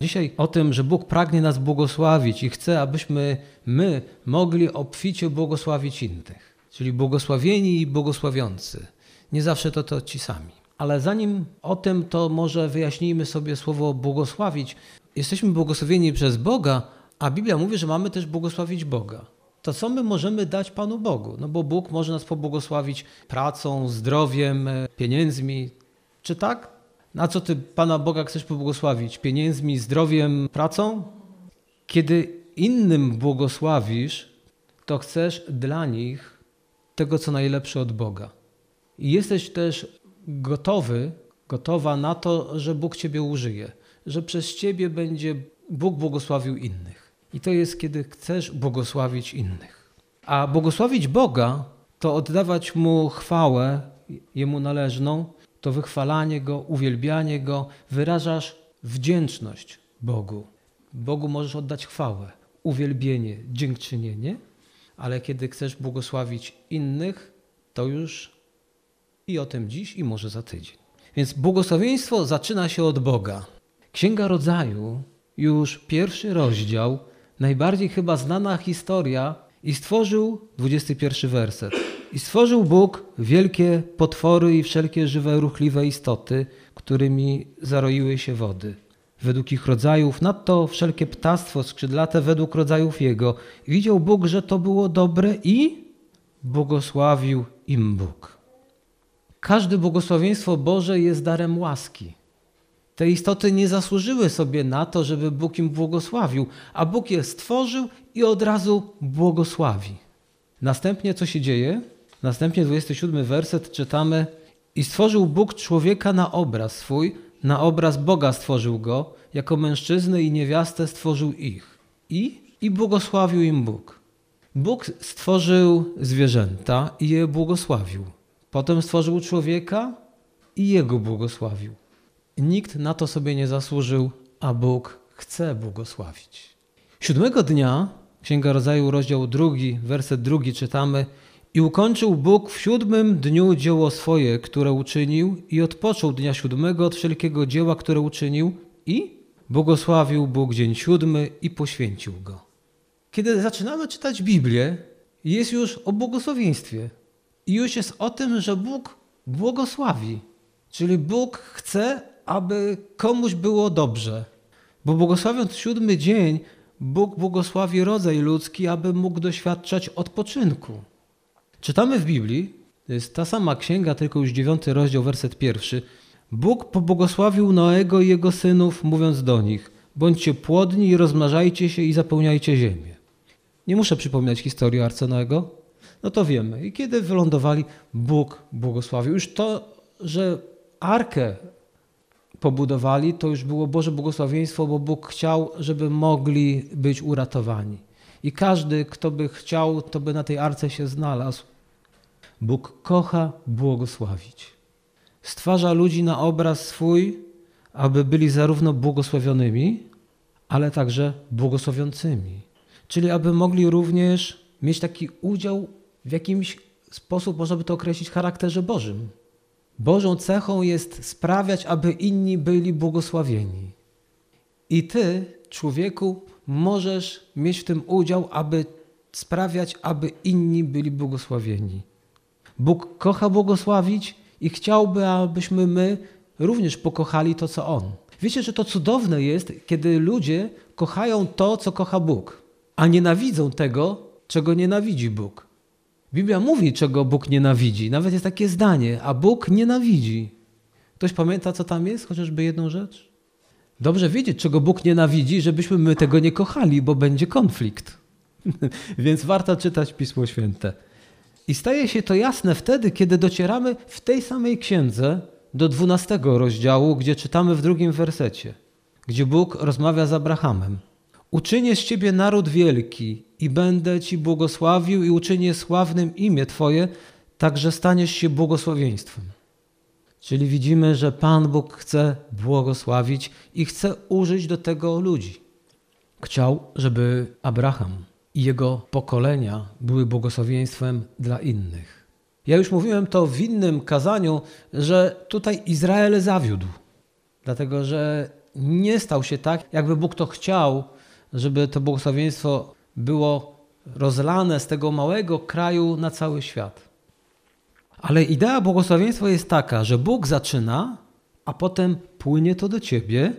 Dzisiaj o tym, że Bóg pragnie nas błogosławić i chce, abyśmy my mogli obficie błogosławić innych. Czyli błogosławieni i błogosławiący. Nie zawsze to, to ci sami. Ale zanim o tym, to może wyjaśnijmy sobie słowo błogosławić. Jesteśmy błogosławieni przez Boga, a Biblia mówi, że mamy też błogosławić Boga. To co my możemy dać Panu Bogu? No bo Bóg może nas pobłogosławić pracą, zdrowiem, pieniędzmi. Czy tak? Na co ty Pana Boga chcesz pobłogosławić? Pieniędzmi, zdrowiem, pracą? Kiedy innym błogosławisz, to chcesz dla nich tego, co najlepsze od Boga. I jesteś też gotowy, gotowa na to, że Bóg Ciebie użyje, że przez Ciebie będzie Bóg błogosławił innych. I to jest, kiedy chcesz błogosławić innych. A błogosławić Boga to oddawać Mu chwałę, Jemu należną, to wychwalanie Go, uwielbianie Go, wyrażasz wdzięczność Bogu. Bogu możesz oddać chwałę, uwielbienie, dziękczynienie, ale kiedy chcesz błogosławić innych, to już i o tym dziś i może za tydzień. Więc błogosławieństwo zaczyna się od Boga. Księga Rodzaju, już pierwszy rozdział, najbardziej chyba znana historia i stworzył 21 werset. I stworzył Bóg wielkie potwory i wszelkie żywe, ruchliwe istoty, którymi zaroiły się wody. Według ich rodzajów, nadto wszelkie ptactwo skrzydlate według rodzajów jego. I widział Bóg, że to było dobre i błogosławił im Bóg. Każde błogosławieństwo Boże jest darem łaski. Te istoty nie zasłużyły sobie na to, żeby Bóg im błogosławił, a Bóg je stworzył i od razu błogosławi. Następnie co się dzieje? Następnie 27 werset czytamy: I stworzył Bóg człowieka na obraz swój, na obraz Boga stworzył go, jako mężczyznę i niewiastę stworzył ich. I, i błogosławił im Bóg. Bóg stworzył zwierzęta i je błogosławił. Potem stworzył człowieka i jego błogosławił. Nikt na to sobie nie zasłużył, a Bóg chce błogosławić. Siódmego dnia, Księga Rodzaju, rozdział drugi, werset drugi czytamy i ukończył Bóg w siódmym dniu dzieło swoje, które uczynił i odpoczął dnia siódmego od wszelkiego dzieła, które uczynił i błogosławił Bóg dzień siódmy i poświęcił go. Kiedy zaczynamy czytać Biblię, jest już o błogosławieństwie. I już jest o tym, że Bóg błogosławi. Czyli Bóg chce, aby komuś było dobrze. Bo błogosławiąc siódmy dzień, Bóg błogosławi rodzaj ludzki, aby mógł doświadczać odpoczynku. Czytamy w Biblii, to jest ta sama księga, tylko już dziewiąty rozdział, werset pierwszy. Bóg pobłogosławił Noego i jego synów, mówiąc do nich: Bądźcie płodni i rozmnażajcie się i zapełniajcie ziemię. Nie muszę przypominać historii Arca Noego, no to wiemy. I kiedy wylądowali, Bóg błogosławił. Już to, że arkę pobudowali, to już było Boże błogosławieństwo, bo Bóg chciał, żeby mogli być uratowani. I każdy, kto by chciał, to by na tej arce się znalazł. Bóg kocha błogosławić. Stwarza ludzi na obraz swój, aby byli zarówno błogosławionymi, ale także błogosławiącymi. Czyli aby mogli również mieć taki udział w jakimś sposób, można by to określić, charakterze Bożym. Bożą cechą jest sprawiać, aby inni byli błogosławieni. I ty, człowieku, możesz mieć w tym udział, aby sprawiać, aby inni byli błogosławieni. Bóg kocha błogosławić i chciałby, abyśmy my również pokochali to, co On. Wiecie, że to cudowne jest, kiedy ludzie kochają to, co kocha Bóg, a nienawidzą tego, czego nienawidzi Bóg. Biblia mówi, czego Bóg nienawidzi. Nawet jest takie zdanie, a Bóg nienawidzi. Ktoś pamięta, co tam jest? Chociażby jedną rzecz? Dobrze wiedzieć, czego Bóg nienawidzi, żebyśmy my tego nie kochali, bo będzie konflikt. Więc warto czytać Pismo Święte. I staje się to jasne wtedy, kiedy docieramy w tej samej księdze do dwunastego rozdziału, gdzie czytamy w drugim wersecie, gdzie Bóg rozmawia z Abrahamem. Uczynię z ciebie naród wielki i będę ci błogosławił i uczynię sławnym imię Twoje, tak że staniesz się błogosławieństwem. Czyli widzimy, że Pan Bóg chce błogosławić i chce użyć do tego ludzi. Chciał, żeby Abraham i jego pokolenia były błogosławieństwem dla innych. Ja już mówiłem to w innym kazaniu, że tutaj Izrael zawiódł, dlatego że nie stał się tak, jakby Bóg to chciał, żeby to błogosławieństwo było rozlane z tego małego kraju na cały świat. Ale idea błogosławieństwa jest taka, że Bóg zaczyna, a potem płynie to do ciebie,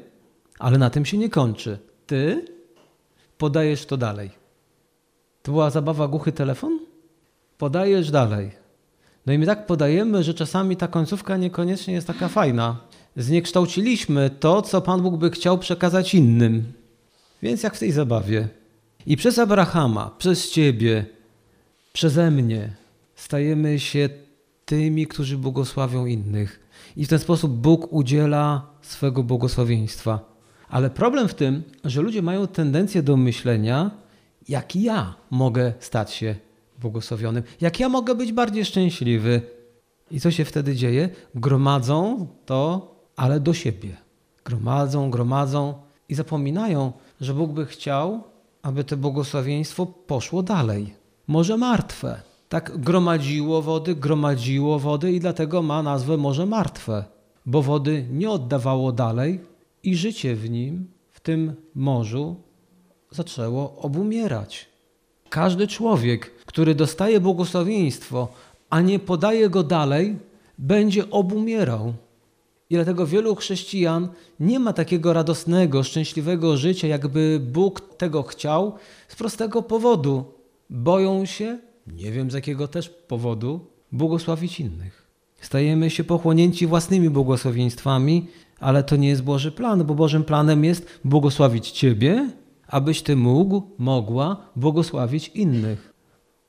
ale na tym się nie kończy. Ty podajesz to dalej. To była zabawa głuchy telefon? Podajesz dalej. No i my tak podajemy, że czasami ta końcówka niekoniecznie jest taka fajna. Zniekształciliśmy to, co Pan Bóg by chciał przekazać innym. Więc jak w tej zabawie. I przez Abrahama, przez Ciebie, przeze mnie stajemy się tymi, którzy błogosławią innych. I w ten sposób Bóg udziela swego błogosławieństwa. Ale problem w tym, że ludzie mają tendencję do myślenia, jak ja mogę stać się błogosławionym, jak ja mogę być bardziej szczęśliwy. I co się wtedy dzieje? Gromadzą to, ale do siebie. Gromadzą, gromadzą i zapominają, że Bóg by chciał, aby to błogosławieństwo poszło dalej. Morze martwe. Tak gromadziło wody, gromadziło wody i dlatego ma nazwę Morze Martwe, bo wody nie oddawało dalej i życie w nim, w tym morzu, zaczęło obumierać. Każdy człowiek, który dostaje błogosławieństwo, a nie podaje go dalej, będzie obumierał. I dlatego wielu chrześcijan nie ma takiego radosnego, szczęśliwego życia, jakby Bóg tego chciał, z prostego powodu. Boją się, nie wiem z jakiego też powodu, błogosławić innych. Stajemy się pochłonięci własnymi błogosławieństwami, ale to nie jest Boży plan, bo Bożym planem jest błogosławić Ciebie, abyś Ty mógł, mogła błogosławić innych.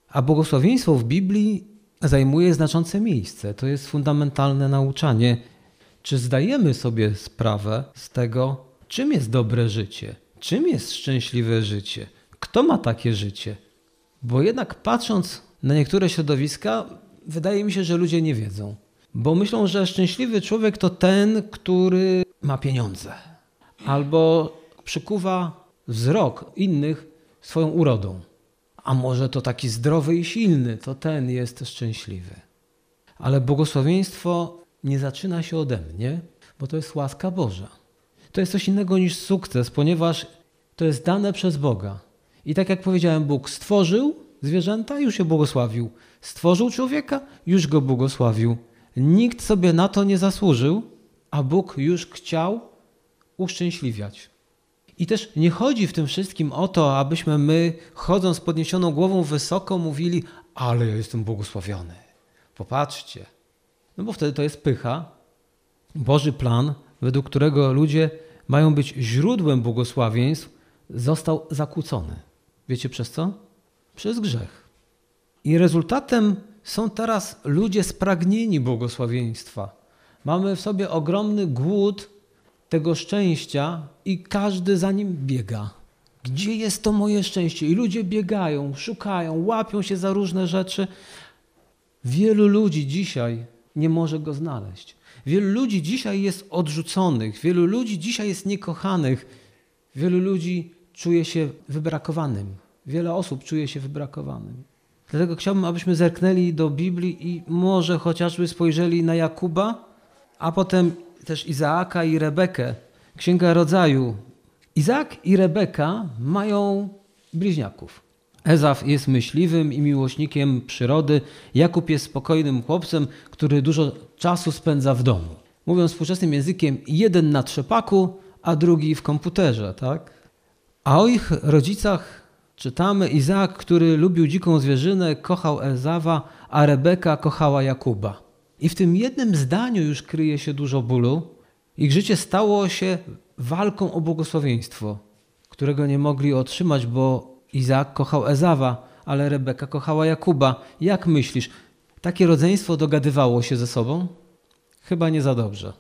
A błogosławieństwo w Biblii zajmuje znaczące miejsce. To jest fundamentalne nauczanie. Czy zdajemy sobie sprawę z tego, czym jest dobre życie? Czym jest szczęśliwe życie? Kto ma takie życie? Bo jednak patrząc na niektóre środowiska, wydaje mi się, że ludzie nie wiedzą. Bo myślą, że szczęśliwy człowiek to ten, który ma pieniądze. Albo przykuwa wzrok innych swoją urodą. A może to taki zdrowy i silny, to ten jest szczęśliwy. Ale błogosławieństwo nie zaczyna się ode mnie, bo to jest łaska Boża. To jest coś innego niż sukces, ponieważ to jest dane przez Boga. I tak jak powiedziałem, Bóg stworzył zwierzęta, już je błogosławił. Stworzył człowieka, już go błogosławił. Nikt sobie na to nie zasłużył, a Bóg już chciał uszczęśliwiać. I też nie chodzi w tym wszystkim o to, abyśmy my, chodząc podniesioną głową wysoko, mówili, ale ja jestem błogosławiony. Popatrzcie. No bo wtedy to jest pycha. Boży plan, według którego ludzie mają być źródłem błogosławieństw, został zakłócony. Wiecie przez co? Przez grzech. I rezultatem są teraz ludzie spragnieni błogosławieństwa. Mamy w sobie ogromny głód tego szczęścia i każdy za nim biega. Gdzie jest to moje szczęście? I ludzie biegają, szukają, łapią się za różne rzeczy. Wielu ludzi dzisiaj nie może go znaleźć. Wielu ludzi dzisiaj jest odrzuconych, wielu ludzi dzisiaj jest niekochanych, wielu ludzi czuje się wybrakowanym. Wiele osób czuje się wybrakowanym. Dlatego chciałbym, abyśmy zerknęli do Biblii i może chociażby spojrzeli na Jakuba, a potem też Izaaka i Rebekę. Księga Rodzaju. Izaak i Rebeka mają bliźniaków. Ezaf jest myśliwym i miłośnikiem przyrody. Jakub jest spokojnym chłopcem, który dużo czasu spędza w domu. Mówiąc współczesnym językiem, jeden na trzepaku, a drugi w komputerze, tak? A o ich rodzicach czytamy Izaak, który lubił dziką zwierzynę, kochał Ezawa, a Rebeka kochała Jakuba. I w tym jednym zdaniu już kryje się dużo bólu. Ich życie stało się walką o błogosławieństwo, którego nie mogli otrzymać, bo Izaak kochał Ezawa, ale Rebeka kochała Jakuba. Jak myślisz, takie rodzeństwo dogadywało się ze sobą? Chyba nie za dobrze.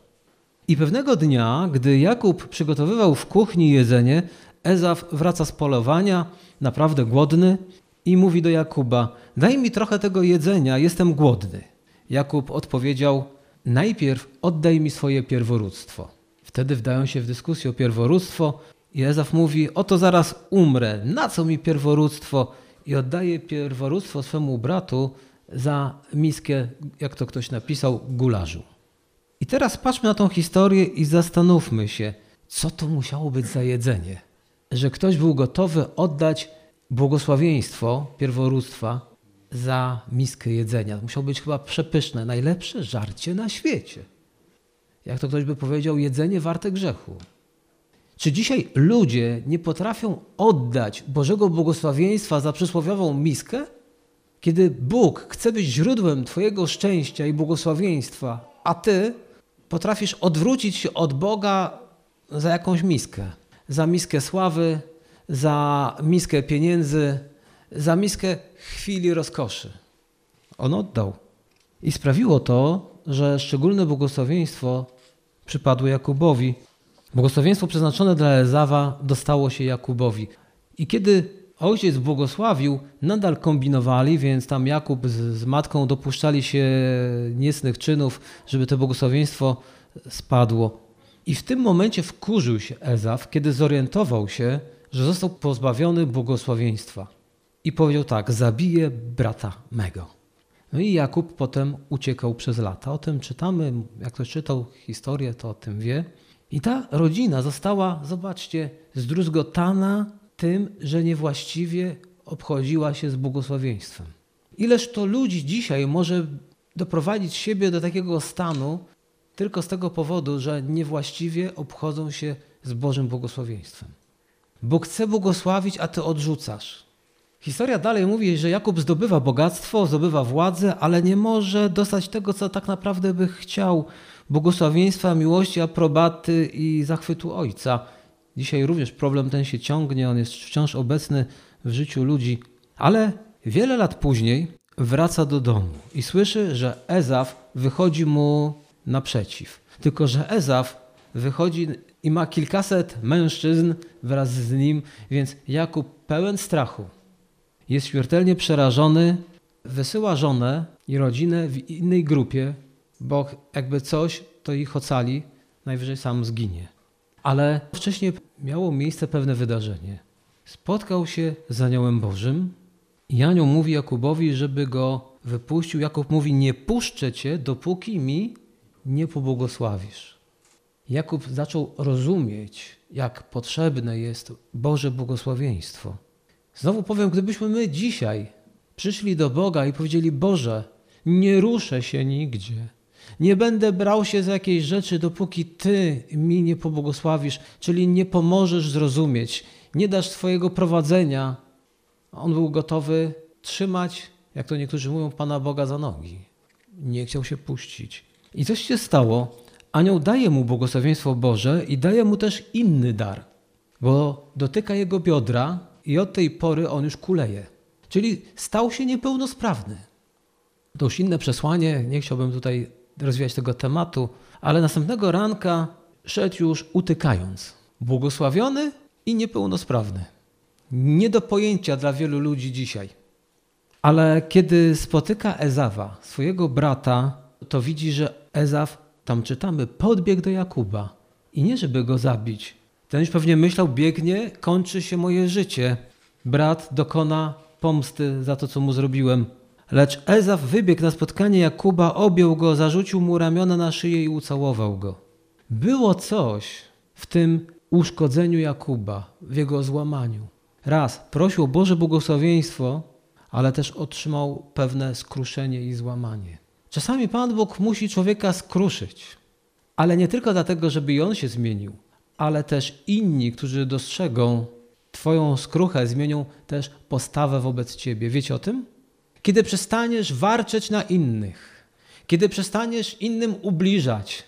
I pewnego dnia, gdy Jakub przygotowywał w kuchni jedzenie, Ezaf wraca z polowania, naprawdę głodny, i mówi do Jakuba: Daj mi trochę tego jedzenia, jestem głodny. Jakub odpowiedział: Najpierw oddaj mi swoje pierworództwo. Wtedy wdają się w dyskusję o pierworództwo i mówi: Oto zaraz umrę, na co mi pierworództwo? I oddaje pierworództwo swemu bratu za miskę, jak to ktoś napisał, gularzu. I teraz patrzmy na tą historię i zastanówmy się, co to musiało być za jedzenie, że ktoś był gotowy oddać błogosławieństwo pierworództwa za miskę jedzenia. Musiało być chyba przepyszne, najlepsze żarcie na świecie. Jak to ktoś by powiedział, jedzenie warte grzechu. Czy dzisiaj ludzie nie potrafią oddać Bożego błogosławieństwa za przysłowiową miskę? Kiedy Bóg chce być źródłem Twojego szczęścia i błogosławieństwa, a Ty potrafisz odwrócić się od Boga za jakąś miskę. Za miskę sławy, za miskę pieniędzy, za miskę chwili rozkoszy. On oddał. I sprawiło to, że szczególne błogosławieństwo przypadło Jakubowi. Błogosławieństwo przeznaczone dla Ezawa dostało się Jakubowi. I kiedy ojciec błogosławił, nadal kombinowali, więc tam Jakub z, z matką dopuszczali się niecnych czynów, żeby to błogosławieństwo spadło. I w tym momencie wkurzył się Ezaw, kiedy zorientował się, że został pozbawiony błogosławieństwa. I powiedział tak: Zabiję brata mego. No i Jakub potem uciekał przez lata. O tym czytamy, jak ktoś czytał historię, to o tym wie. I ta rodzina została, zobaczcie, zdruzgotana tym, że niewłaściwie obchodziła się z błogosławieństwem. Ileż to ludzi dzisiaj może doprowadzić siebie do takiego stanu tylko z tego powodu, że niewłaściwie obchodzą się z Bożym błogosławieństwem. Bóg chce błogosławić, a ty odrzucasz. Historia dalej mówi, że Jakub zdobywa bogactwo, zdobywa władzę, ale nie może dostać tego, co tak naprawdę by chciał błogosławieństwa, miłości, aprobaty i zachwytu ojca. Dzisiaj również problem ten się ciągnie, on jest wciąż obecny w życiu ludzi, ale wiele lat później wraca do domu i słyszy, że Ezaf wychodzi mu naprzeciw. Tylko, że Ezaf wychodzi i ma kilkaset mężczyzn wraz z nim, więc Jakub pełen strachu jest śmiertelnie przerażony, wysyła żonę i rodzinę w innej grupie, bo jakby coś, to ich ocali, najwyżej sam zginie. Ale wcześniej miało miejsce pewne wydarzenie. Spotkał się z aniołem Bożym i anioł mówi Jakubowi, żeby go wypuścił. Jakub mówi, nie puszczę cię, dopóki mi nie pobłogosławisz. Jakub zaczął rozumieć, jak potrzebne jest Boże błogosławieństwo. Znowu powiem, gdybyśmy my dzisiaj przyszli do Boga i powiedzieli: Boże, nie ruszę się nigdzie, nie będę brał się za jakieś rzeczy, dopóki Ty mi nie pobłogosławisz, czyli nie pomożesz zrozumieć, nie dasz swojego prowadzenia. On był gotowy trzymać, jak to niektórzy mówią, Pana Boga za nogi. Nie chciał się puścić. I coś się stało. Anioł daje mu błogosławieństwo Boże i daje mu też inny dar, bo dotyka jego biodra i od tej pory on już kuleje. Czyli stał się niepełnosprawny. To już inne przesłanie, nie chciałbym tutaj rozwijać tego tematu, ale następnego ranka szedł już utykając. Błogosławiony i niepełnosprawny. Nie do pojęcia dla wielu ludzi dzisiaj. Ale kiedy spotyka Ezawa, swojego brata, to widzi, że Ezaf, tam czytamy, podbiegł do Jakuba. I nie żeby go zabić. Ten już pewnie myślał, biegnie, kończy się moje życie. Brat dokona pomsty za to, co mu zrobiłem. Lecz Ezaf wybiegł na spotkanie Jakuba, objął go, zarzucił mu ramiona na szyję i ucałował go. Było coś w tym uszkodzeniu Jakuba, w jego złamaniu. Raz prosił o Boże błogosławieństwo, ale też otrzymał pewne skruszenie i złamanie. Czasami Pan Bóg musi człowieka skruszyć, ale nie tylko dlatego, żeby i on się zmienił, ale też inni, którzy dostrzegą Twoją skruchę, zmienią też postawę wobec Ciebie. Wiecie o tym? Kiedy przestaniesz warczeć na innych, kiedy przestaniesz innym ubliżać,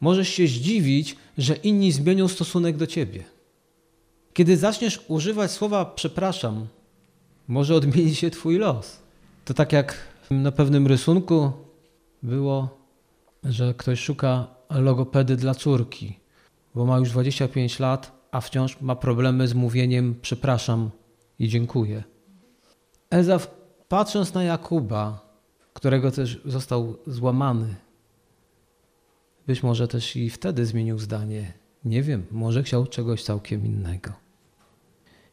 możesz się zdziwić, że inni zmienią stosunek do Ciebie. Kiedy zaczniesz używać słowa przepraszam, może odmieni się Twój los. To tak jak na pewnym rysunku było, że ktoś szuka logopedy dla córki, bo ma już 25 lat, a wciąż ma problemy z mówieniem przepraszam i dziękuję. Ezaf, patrząc na Jakuba, którego też został złamany, być może też i wtedy zmienił zdanie. Nie wiem, może chciał czegoś całkiem innego.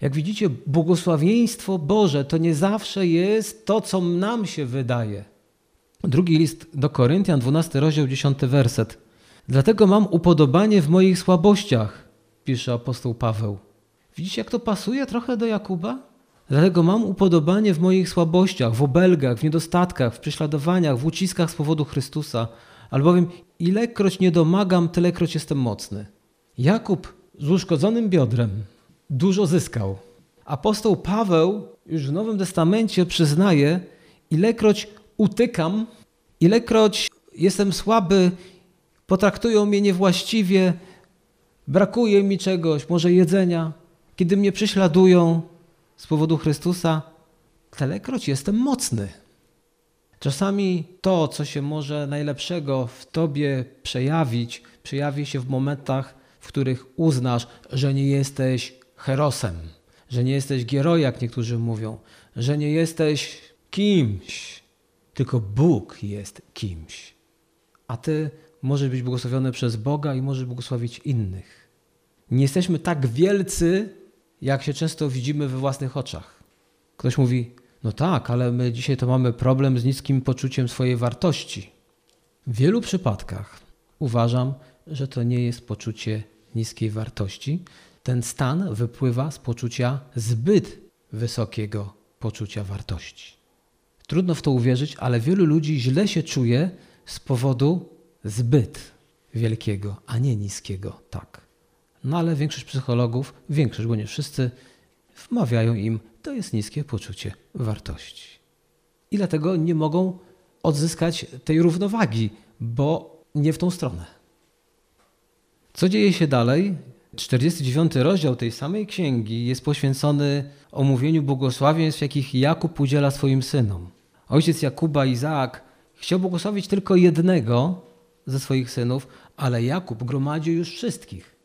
Jak widzicie, błogosławieństwo Boże to nie zawsze jest to, co nam się wydaje. Drugi list do Koryntian, 12 rozdział, 10 werset. Dlatego mam upodobanie w moich słabościach, pisze apostoł Paweł. Widzicie, jak to pasuje trochę do Jakuba? Dlatego mam upodobanie w moich słabościach, w obelgach, w niedostatkach, w prześladowaniach, w uciskach z powodu Chrystusa, albowiem ilekroć nie domagam, tylekroć jestem mocny. Jakub z uszkodzonym biodrem dużo zyskał. Apostoł Paweł już w Nowym Testamencie przyznaje, ilekroć utykam, ilekroć jestem słaby, potraktują mnie niewłaściwie, brakuje mi czegoś, może jedzenia, kiedy mnie prześladują z powodu Chrystusa, tylekroć jestem mocny. Czasami to, co się może najlepszego w tobie przejawić, przejawi się w momentach, w których uznasz, że nie jesteś herosem, że nie jesteś gieroj, jak niektórzy mówią, że nie jesteś kimś, tylko Bóg jest kimś. A ty możesz być błogosławiony przez Boga i możesz błogosławić innych. Nie jesteśmy tak wielcy, jak się często widzimy we własnych oczach. Ktoś mówi, no tak, ale my dzisiaj to mamy problem z niskim poczuciem swojej wartości. W wielu przypadkach uważam, że to nie jest poczucie niskiej wartości. Ten stan wypływa z poczucia zbyt wysokiego poczucia wartości. Trudno w to uwierzyć, ale wielu ludzi źle się czuje z powodu zbyt wielkiego, a nie niskiego. Tak. No ale większość psychologów, większość, bo nie wszyscy, wmawiają im, to jest niskie poczucie wartości. I dlatego nie mogą odzyskać tej równowagi, bo nie w tą stronę. Co dzieje się dalej? 49 rozdział tej samej księgi jest poświęcony omówieniu błogosławieństw, jakich Jakub udziela swoim synom. Ojciec Jakuba, Izaak, chciał błogosławić tylko jednego ze swoich synów, ale Jakub gromadził już wszystkich.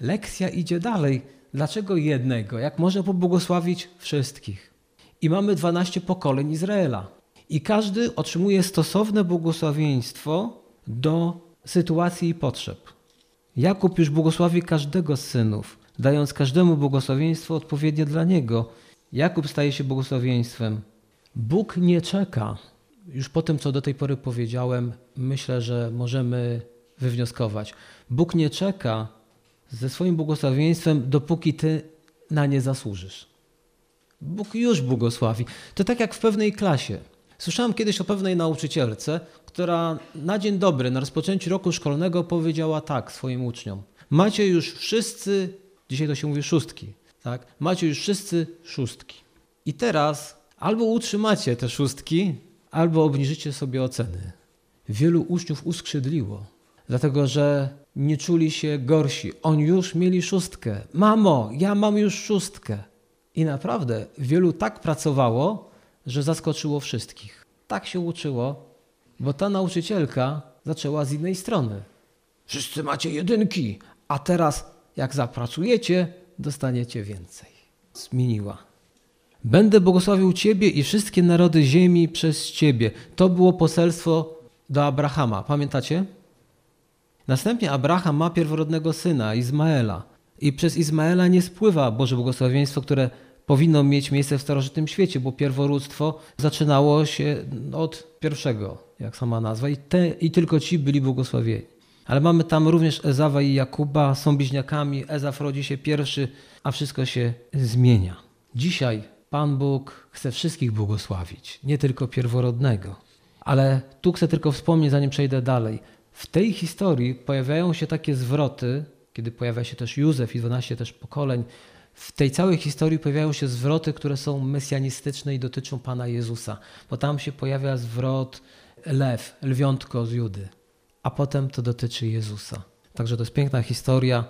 Lekcja idzie dalej. Dlaczego jednego? Jak może pobłogosławić wszystkich? I mamy 12 pokoleń Izraela. I każdy otrzymuje stosowne błogosławieństwo do sytuacji i potrzeb. Jakub już błogosławi każdego z synów, dając każdemu błogosławieństwo odpowiednie dla niego. Jakub staje się błogosławieństwem. Bóg nie czeka. Już po tym, co do tej pory powiedziałem, myślę, że możemy wywnioskować. Bóg nie czeka ze swoim błogosławieństwem, dopóki ty na nie zasłużysz. Bóg już błogosławi. To tak jak w pewnej klasie. Słyszałem kiedyś o pewnej nauczycielce, która na dzień dobry, na rozpoczęciu roku szkolnego powiedziała tak swoim uczniom. Macie już wszyscy, dzisiaj to się mówi szóstki, tak? Macie już wszyscy szóstki. I teraz albo utrzymacie te szóstki, albo obniżycie sobie oceny. Wielu uczniów uskrzydliło, dlatego że nie czuli się gorsi. Oni już mieli szóstkę. Mamo, ja mam już szóstkę. I naprawdę wielu tak pracowało, że zaskoczyło wszystkich. Tak się uczyło, bo ta nauczycielka zaczęła z innej strony. Wszyscy macie jedynki, a teraz jak zapracujecie, dostaniecie więcej. Zmieniła. Będę błogosławił Ciebie i wszystkie narody ziemi przez Ciebie. To było poselstwo do Abrahama. Pamiętacie? Następnie Abraham ma pierworodnego syna, Izmaela. I przez Izmaela nie spływa Boże błogosławieństwo, które powinno mieć miejsce w starożytnym świecie, bo pierworództwo zaczynało się od pierwszego, jak sama nazwa, i, te, i tylko ci byli błogosławieni. Ale mamy tam również Ezawa i Jakuba, są bliźniakami, Ezaf rodzi się pierwszy, a wszystko się zmienia. Dzisiaj Pan Bóg chce wszystkich błogosławić, nie tylko pierworodnego. Ale tu chcę tylko wspomnieć, zanim przejdę dalej. W tej historii pojawiają się takie zwroty, kiedy pojawia się też Józef i 12 też pokoleń, w tej całej historii pojawiają się zwroty, które są mesjanistyczne i dotyczą Pana Jezusa, bo tam się pojawia zwrot lew, lwiątko z Judy, a potem to dotyczy Jezusa. Także to jest piękna historia.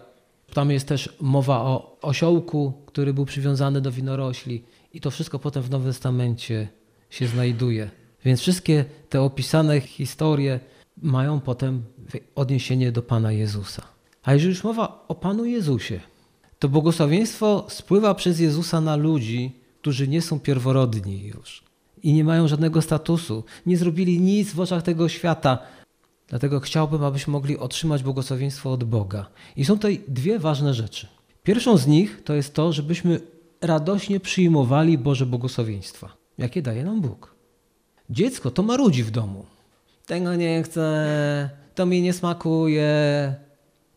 Tam jest też mowa o osiołku, który był przywiązany do winorośli i to wszystko potem w Nowym Testamencie się znajduje. Więc wszystkie te opisane historie mają potem odniesienie do Pana Jezusa. A jeżeli już mowa o Panu Jezusie, to błogosławieństwo spływa przez Jezusa na ludzi, którzy nie są pierworodni już i nie mają żadnego statusu, nie zrobili nic w oczach tego świata. Dlatego chciałbym, abyśmy mogli otrzymać błogosławieństwo od Boga. I są tutaj dwie ważne rzeczy. Pierwszą z nich to jest to, żebyśmy radośnie przyjmowali Boże błogosławieństwa, jakie daje nam Bóg. Dziecko to marudzi w domu. Tego nie chcę, to mi nie smakuje,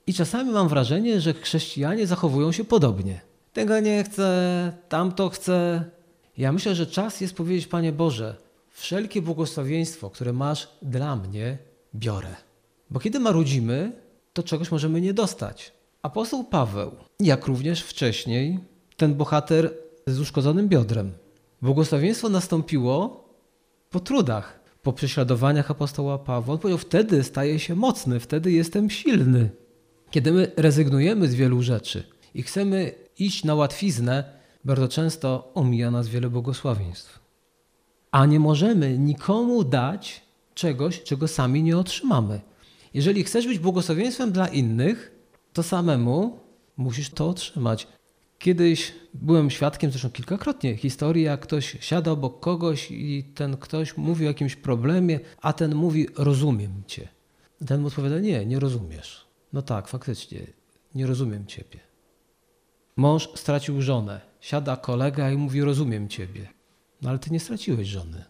I czasami mam wrażenie, że chrześcijanie zachowują się podobnie. Tego nie chcę, tamto chcę. Ja myślę, że czas jest powiedzieć, Panie Boże, wszelkie błogosławieństwo, które masz dla mnie, biorę. Bo kiedy marudzimy, to czegoś możemy nie dostać. Apostoł Paweł, jak również wcześniej, ten bohater z uszkodzonym biodrem. Błogosławieństwo nastąpiło po trudach, po prześladowaniach apostoła Pawła. On powiedział, wtedy staję się mocny, wtedy jestem silny. Kiedy my rezygnujemy z wielu rzeczy i chcemy iść na łatwiznę, bardzo często omija nas wiele błogosławieństw. A nie możemy nikomu dać czegoś, czego sami nie otrzymamy. Jeżeli chcesz być błogosławieństwem dla innych, to samemu musisz to otrzymać. Kiedyś byłem świadkiem, zresztą kilkakrotnie, historii, jak ktoś siada obok kogoś i ten ktoś mówi o jakimś problemie, a ten mówi: Rozumiem cię. Ten mu odpowiada: Nie, nie rozumiesz. No tak, faktycznie, nie rozumiem ciebie. Mąż stracił żonę. Siada kolega i mówi: Rozumiem ciebie. No ale ty nie straciłeś żony.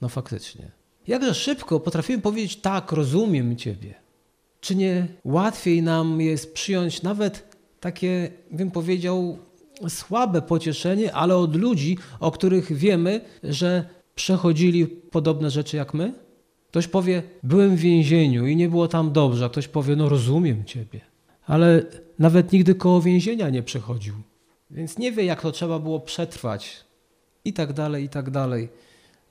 No faktycznie. Jakże szybko potrafimy powiedzieć: Tak, rozumiem ciebie. Czy nie łatwiej nam jest przyjąć nawet takie, bym powiedział, słabe pocieszenie, ale od ludzi, o których wiemy, że przechodzili podobne rzeczy jak my? Ktoś powie, byłem w więzieniu i nie było tam dobrze, a ktoś powie, no rozumiem ciebie. Ale nawet nigdy koło więzienia nie przechodził, więc nie wie, jak to trzeba było przetrwać i tak dalej, i tak dalej.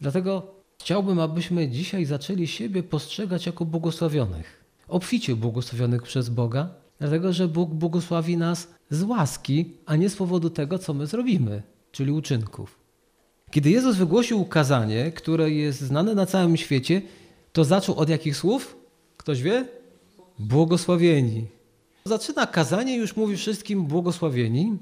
Dlatego chciałbym, abyśmy dzisiaj zaczęli siebie postrzegać jako błogosławionych, obficie błogosławionych przez Boga, dlatego że Bóg błogosławi nas z łaski, a nie z powodu tego, co my zrobimy, czyli uczynków. Kiedy Jezus wygłosił ukazanie, które jest znane na całym świecie, to zaczął od jakich słów? Ktoś wie? Błogosławieni. Zaczyna kazanie, już mówi wszystkim błogosławieni.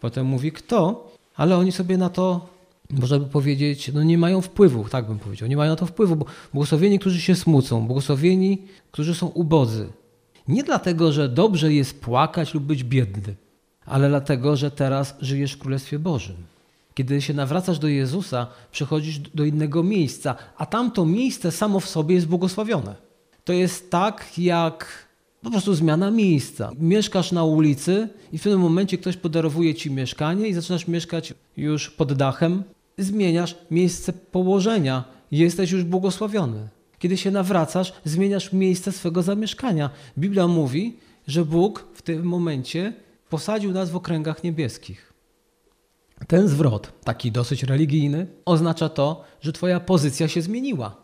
Potem mówi kto, ale oni sobie na to, można by powiedzieć, no nie mają wpływu, tak bym powiedział. Nie mają na to wpływu, bo błogosławieni, którzy się smucą, błogosławieni, którzy są ubodzy. Nie dlatego, że dobrze jest płakać lub być biedny, ale dlatego, że teraz żyjesz w Królestwie Bożym. Kiedy się nawracasz do Jezusa, przechodzisz do innego miejsca, a tamto miejsce samo w sobie jest błogosławione. To jest tak, jak po prostu zmiana miejsca. Mieszkasz na ulicy i w pewnym momencie ktoś podarowuje ci mieszkanie i zaczynasz mieszkać już pod dachem. Zmieniasz miejsce położenia. Jesteś już błogosławiony. Kiedy się nawracasz, zmieniasz miejsce swego zamieszkania. Biblia mówi, że Bóg w tym momencie posadził nas w okręgach niebieskich. Ten zwrot, taki dosyć religijny, oznacza to, że Twoja pozycja się zmieniła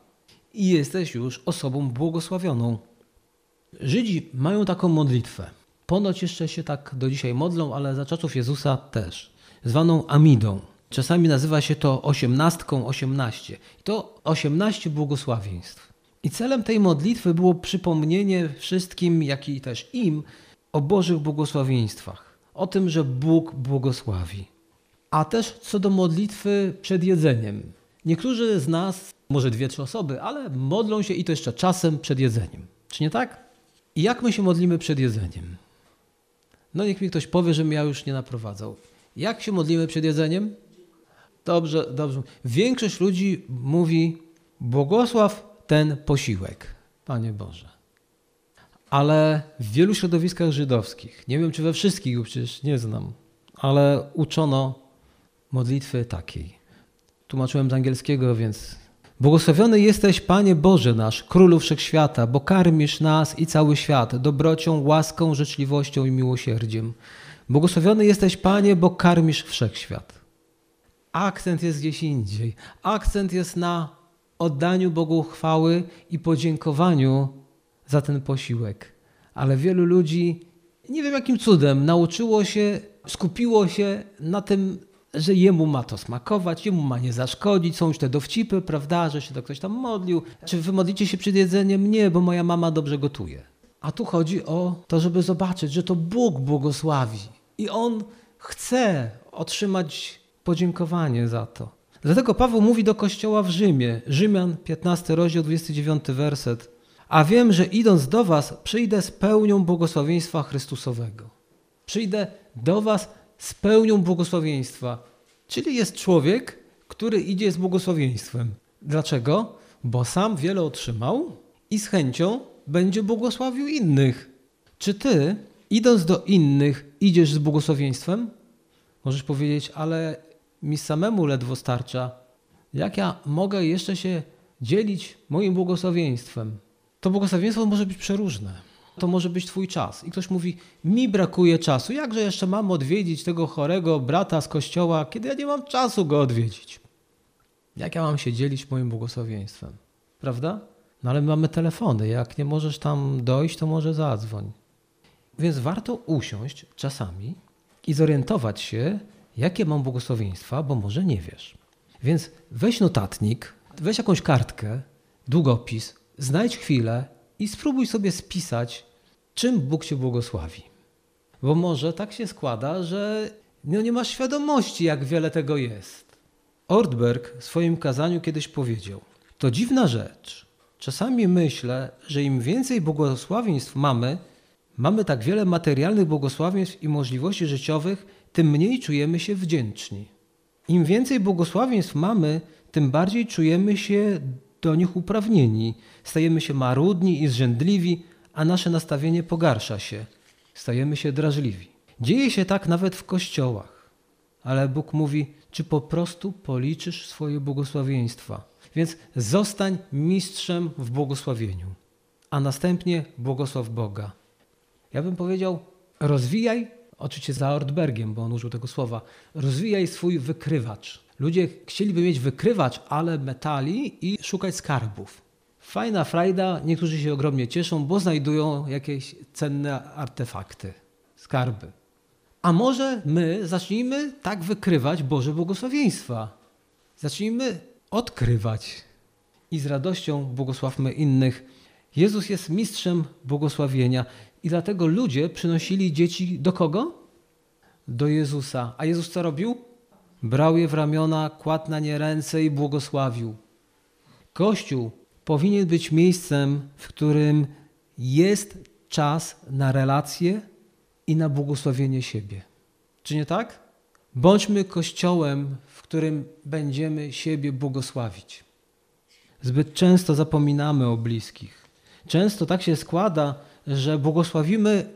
i jesteś już osobą błogosławioną. Żydzi mają taką modlitwę. Ponoć jeszcze się tak do dzisiaj modlą, ale za czasów Jezusa też, zwaną Amidą. Czasami nazywa się to osiemnastką osiemnaście. To osiemnaście błogosławieństw. I celem tej modlitwy było przypomnienie wszystkim, jak i też im, o Bożych błogosławieństwach. O tym, że Bóg błogosławi. A też co do modlitwy przed jedzeniem. Niektórzy z nas, może dwie, trzy osoby, ale modlą się i to jeszcze czasem przed jedzeniem. Czy nie tak? I jak my się modlimy przed jedzeniem? No niech mi ktoś powie, żebym ja już nie naprowadzał. Jak się modlimy przed jedzeniem? Dobrze, dobrze. Większość ludzi mówi, błogosław ten posiłek, Panie Boże. Ale w wielu środowiskach żydowskich, nie wiem czy we wszystkich, bo przecież nie znam, ale uczono modlitwy takiej. Tłumaczyłem z angielskiego, więc Błogosławiony jesteś, Panie Boże nasz, Królu Wszechświata, bo karmisz nas i cały świat dobrocią, łaską, życzliwością i miłosierdziem. Błogosławiony jesteś, Panie, bo karmisz Wszechświat. Akcent jest gdzieś indziej. Akcent jest na oddaniu Bogu chwały i podziękowaniu za ten posiłek. Ale wielu ludzi, nie wiem jakim cudem, nauczyło się, skupiło się na tym, że jemu ma to smakować, jemu ma nie zaszkodzić. Są już te dowcipy, prawda, że się to ktoś tam modlił. Czy wy modlicie się przed jedzeniem? Nie, bo moja mama dobrze gotuje. A tu chodzi o to, żeby zobaczyć, że to Bóg błogosławi. I On chce otrzymać podziękowanie za to. Dlatego Paweł mówi do kościoła w Rzymie, Rzymian 15 rozdział 29 werset. A wiem, że idąc do was przyjdę z pełnią błogosławieństwa Chrystusowego. Przyjdę do was z pełnią błogosławieństwa. Czyli jest człowiek, który idzie z błogosławieństwem. Dlaczego? Bo sam wiele otrzymał i z chęcią będzie błogosławił innych. Czy ty, idąc do innych, idziesz z błogosławieństwem? Możesz powiedzieć, ale mi samemu ledwo starcza. Jak ja mogę jeszcze się dzielić moim błogosławieństwem? To błogosławieństwo może być przeróżne. To może być Twój czas. I ktoś mówi: Mi brakuje czasu. Jakże jeszcze mam odwiedzić tego chorego brata z kościoła, kiedy ja nie mam czasu go odwiedzić? Jak ja mam się dzielić moim błogosławieństwem? Prawda? No ale my mamy telefony. Jak nie możesz tam dojść, to może zadzwoń. Więc warto usiąść czasami i zorientować się, jakie mam błogosławieństwa, bo może nie wiesz. Więc weź notatnik, weź jakąś kartkę, długopis, znajdź chwilę i spróbuj sobie spisać, czym Bóg cię błogosławi. Bo może tak się składa, że no nie masz świadomości, jak wiele tego jest. Ortberg w swoim kazaniu kiedyś powiedział: To dziwna rzecz. Czasami myślę, że im więcej błogosławieństw mamy, mamy tak wiele materialnych błogosławieństw i możliwości życiowych, tym mniej czujemy się wdzięczni. Im więcej błogosławieństw mamy, tym bardziej czujemy się do nich uprawnieni. Stajemy się marudni i zrzędliwi, a nasze nastawienie pogarsza się. Stajemy się drażliwi. Dzieje się tak nawet w kościołach. Ale Bóg mówi, czy po prostu policzysz swoje błogosławieństwa. Więc zostań mistrzem w błogosławieniu, a następnie błogosław Boga. Ja bym powiedział, rozwijaj, oczywiście za Ortbergiem, bo on użył tego słowa, rozwijaj swój wykrywacz. Ludzie chcieliby mieć wykrywacz, ale metali i szukać skarbów. Fajna frajda, niektórzy się ogromnie cieszą, bo znajdują jakieś cenne artefakty, skarby. A może my zacznijmy tak wykrywać Boże błogosławieństwa. Zacznijmy odkrywać i z radością błogosławmy innych. Jezus jest mistrzem błogosławienia i dlatego ludzie przynosili dzieci do kogo? Do Jezusa. A Jezus co robił? Brał je w ramiona, kładł na nie ręce i błogosławił. Kościół powinien być miejscem, w którym jest czas na relacje i na błogosławienie siebie. Czy nie tak? Bądźmy kościołem, w którym będziemy siebie błogosławić. Zbyt często zapominamy o bliskich. Często tak się składa, że błogosławimy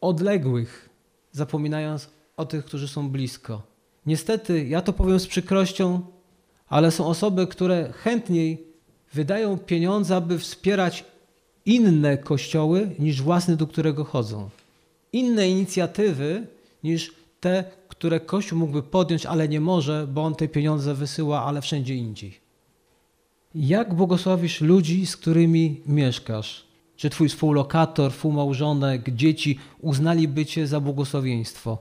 odległych, zapominając o tych, którzy są blisko. Niestety, ja to powiem z przykrością, ale są osoby, które chętniej wydają pieniądze, aby wspierać inne kościoły niż własny, do którego chodzą. Inne inicjatywy niż te, które Kościół mógłby podjąć, ale nie może, bo on te pieniądze wysyła, ale wszędzie indziej. Jak błogosławisz ludzi, z którymi mieszkasz? Czy twój współlokator, współmałżonek, dzieci uznaliby cię za błogosławieństwo?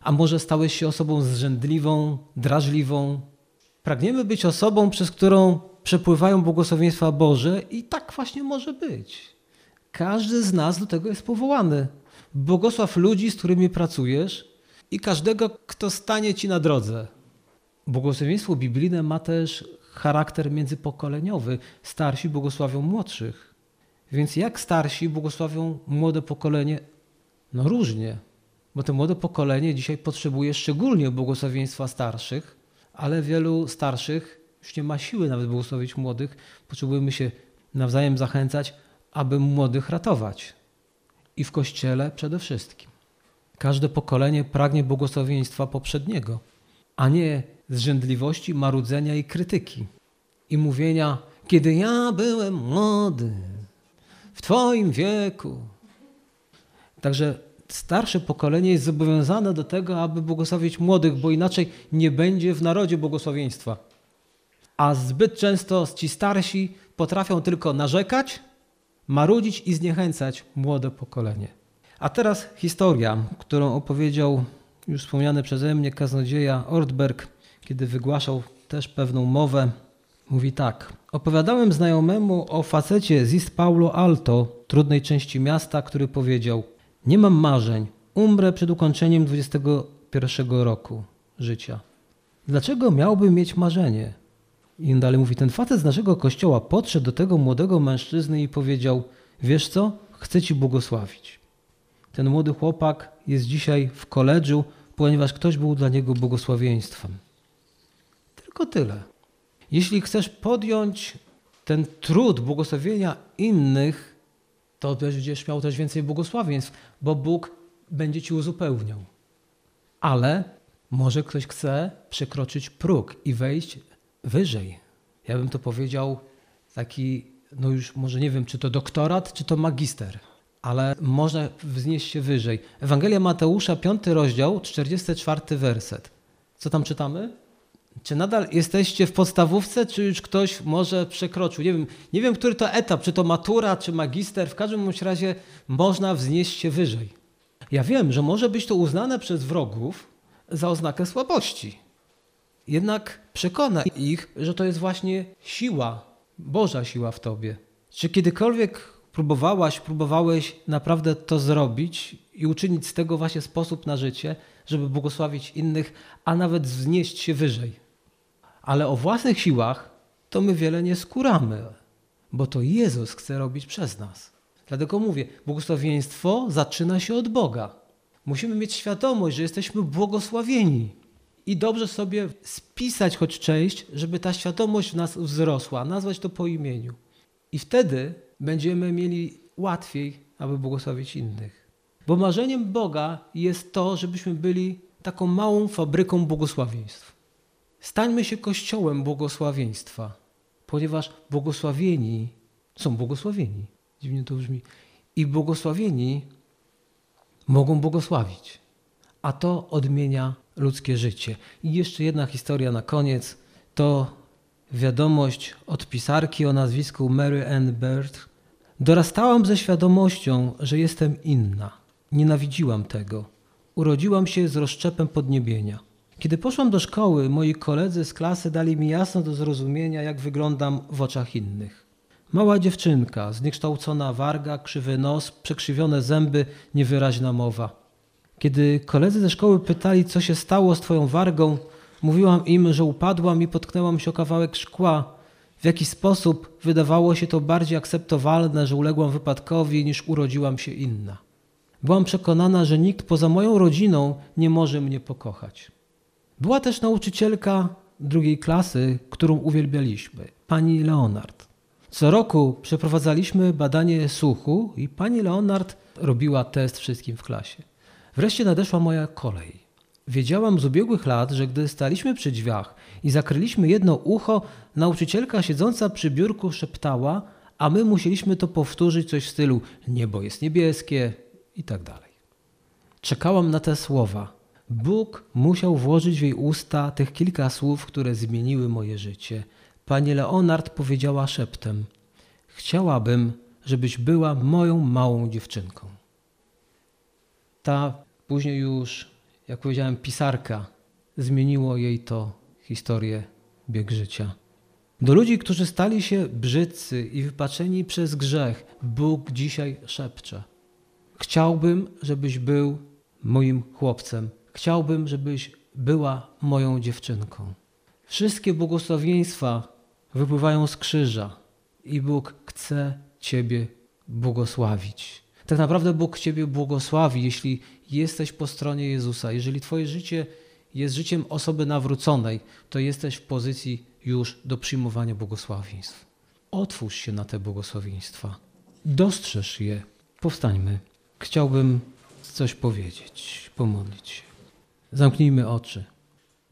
A może stałeś się osobą zrzędliwą, drażliwą? Pragniemy być osobą, przez którą przepływają błogosławieństwa Boże i tak właśnie może być. Każdy z nas do tego jest powołany. Błogosław ludzi, z którymi pracujesz i każdego, kto stanie ci na drodze. Błogosławieństwo biblijne ma też charakter międzypokoleniowy. Starsi błogosławią młodszych. Więc jak starsi błogosławią młode pokolenie? No różnie, bo to młode pokolenie dzisiaj potrzebuje szczególnie błogosławieństwa starszych, ale wielu starszych już nie ma siły nawet błogosławić młodych. Potrzebujemy się nawzajem zachęcać, aby młodych ratować. I w kościele przede wszystkim. Każde pokolenie pragnie błogosławieństwa poprzedniego, a nie zrzędliwości, marudzenia i krytyki. I mówienia, kiedy ja byłem młody, w Twoim wieku. Także starsze pokolenie jest zobowiązane do tego, aby błogosławić młodych, bo inaczej nie będzie w narodzie błogosławieństwa. A zbyt często ci starsi potrafią tylko narzekać, marudzić i zniechęcać młode pokolenie. A teraz historia, którą opowiedział już wspomniany przeze mnie kaznodzieja Ortberg, kiedy wygłaszał też pewną mowę. Mówi tak. Opowiadałem znajomemu o facecie z East Paulo Alto, trudnej części miasta, który powiedział: Nie mam marzeń, umrę przed ukończeniem 21 roku życia. Dlaczego miałbym mieć marzenie? I dalej mówi: Ten facet z naszego kościoła podszedł do tego młodego mężczyzny i powiedział: Wiesz co, chcę ci błogosławić. Ten młody chłopak jest dzisiaj w koledżu, ponieważ ktoś był dla niego błogosławieństwem. Tylko tyle. Jeśli chcesz podjąć ten trud błogosławienia innych, to będziesz miał też więcej błogosławieństw, bo Bóg będzie ci uzupełniał. Ale może ktoś chce przekroczyć próg i wejść wyżej. Ja bym to powiedział taki, no już może nie wiem, czy to doktorat, czy to magister, ale można wznieść się wyżej. Ewangelia Mateusza, 5 rozdział, 44 werset. Co tam czytamy? Czy nadal jesteście w podstawówce, czy już ktoś może przekroczył? Nie wiem, nie wiem, który to etap, czy to matura, czy magister. W każdym razie można wznieść się wyżej. Ja wiem, że może być to uznane przez wrogów za oznakę słabości. Jednak przekona ich, że to jest właśnie siła, Boża siła w tobie. Czy kiedykolwiek próbowałaś, próbowałeś naprawdę to zrobić i uczynić z tego właśnie sposób na życie, żeby błogosławić innych, a nawet wznieść się wyżej? Ale o własnych siłach to my wiele nie skóramy, bo to Jezus chce robić przez nas. Dlatego mówię, błogosławieństwo zaczyna się od Boga. Musimy mieć świadomość, że jesteśmy błogosławieni i dobrze sobie spisać choć część, żeby ta świadomość w nas wzrosła, nazwać to po imieniu. I wtedy będziemy mieli łatwiej, aby błogosławić innych. Bo marzeniem Boga jest to, żebyśmy byli taką małą fabryką błogosławieństw. Stańmy się kościołem błogosławieństwa, ponieważ błogosławieni są błogosławieni. Dziwnie to brzmi. I błogosławieni mogą błogosławić, a to odmienia ludzkie życie. I jeszcze jedna historia na koniec. To wiadomość od pisarki o nazwisku Mary Ann Bird. Dorastałam ze świadomością, że jestem inna. Nienawidziłam tego. Urodziłam się z rozszczepem podniebienia. Kiedy poszłam do szkoły, moi koledzy z klasy dali mi jasno do zrozumienia, jak wyglądam w oczach innych. Mała dziewczynka, zniekształcona warga, krzywy nos, przekrzywione zęby, niewyraźna mowa. Kiedy koledzy ze szkoły pytali, co się stało z twoją wargą, mówiłam im, że upadłam i potknęłam się o kawałek szkła. W jaki sposób wydawało się to bardziej akceptowalne, że uległam wypadkowi, niż urodziłam się inna. Byłam przekonana, że nikt poza moją rodziną nie może mnie pokochać. Była też nauczycielka drugiej klasy, którą uwielbialiśmy, pani Leonard. Co roku przeprowadzaliśmy badanie słuchu i pani Leonard robiła test wszystkim w klasie. Wreszcie nadeszła moja kolej. Wiedziałam z ubiegłych lat, że gdy staliśmy przy drzwiach i zakryliśmy jedno ucho, nauczycielka siedząca przy biurku szeptała, a my musieliśmy to powtórzyć coś w stylu niebo jest niebieskie i tak dalej. Czekałam na te słowa. Bóg musiał włożyć w jej usta tych kilka słów, które zmieniły moje życie. Pani Leonard powiedziała szeptem: Chciałabym, żebyś była moją małą dziewczynką. Ta później już, jak powiedziałem, pisarka, zmieniło jej to historię, bieg życia. Do ludzi, którzy stali się brzydcy i wypaczeni przez grzech, Bóg dzisiaj szepcze. Chciałbym, żebyś był moim chłopcem. Chciałbym, żebyś była moją dziewczynką. Wszystkie błogosławieństwa wypływają z krzyża i Bóg chce Ciebie błogosławić. Tak naprawdę Bóg Ciebie błogosławi, jeśli jesteś po stronie Jezusa. Jeżeli Twoje życie jest życiem osoby nawróconej, to jesteś w pozycji już do przyjmowania błogosławieństw. Otwórz się na te błogosławieństwa. Dostrzeż je. Powstańmy. Chciałbym coś powiedzieć, pomodlić się. Zamknijmy oczy.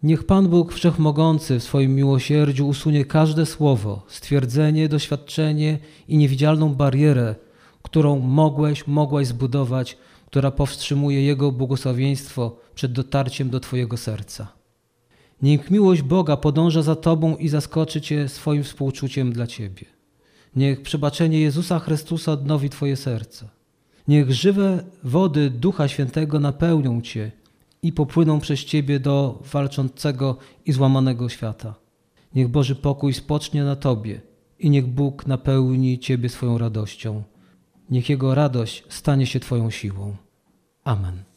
Niech Pan Bóg Wszechmogący w swoim miłosierdziu usunie każde słowo, stwierdzenie, doświadczenie i niewidzialną barierę, którą mogłeś, mogłaś zbudować, która powstrzymuje Jego błogosławieństwo przed dotarciem do Twojego serca. Niech miłość Boga podąża za Tobą i zaskoczy Cię swoim współczuciem dla Ciebie. Niech przebaczenie Jezusa Chrystusa odnowi Twoje serce. Niech żywe wody Ducha Świętego napełnią Cię i popłyną przez Ciebie do walczącego i złamanego świata. Niech Boży pokój spocznie na Tobie i niech Bóg napełni Ciebie swoją radością. Niech Jego radość stanie się Twoją siłą. Amen.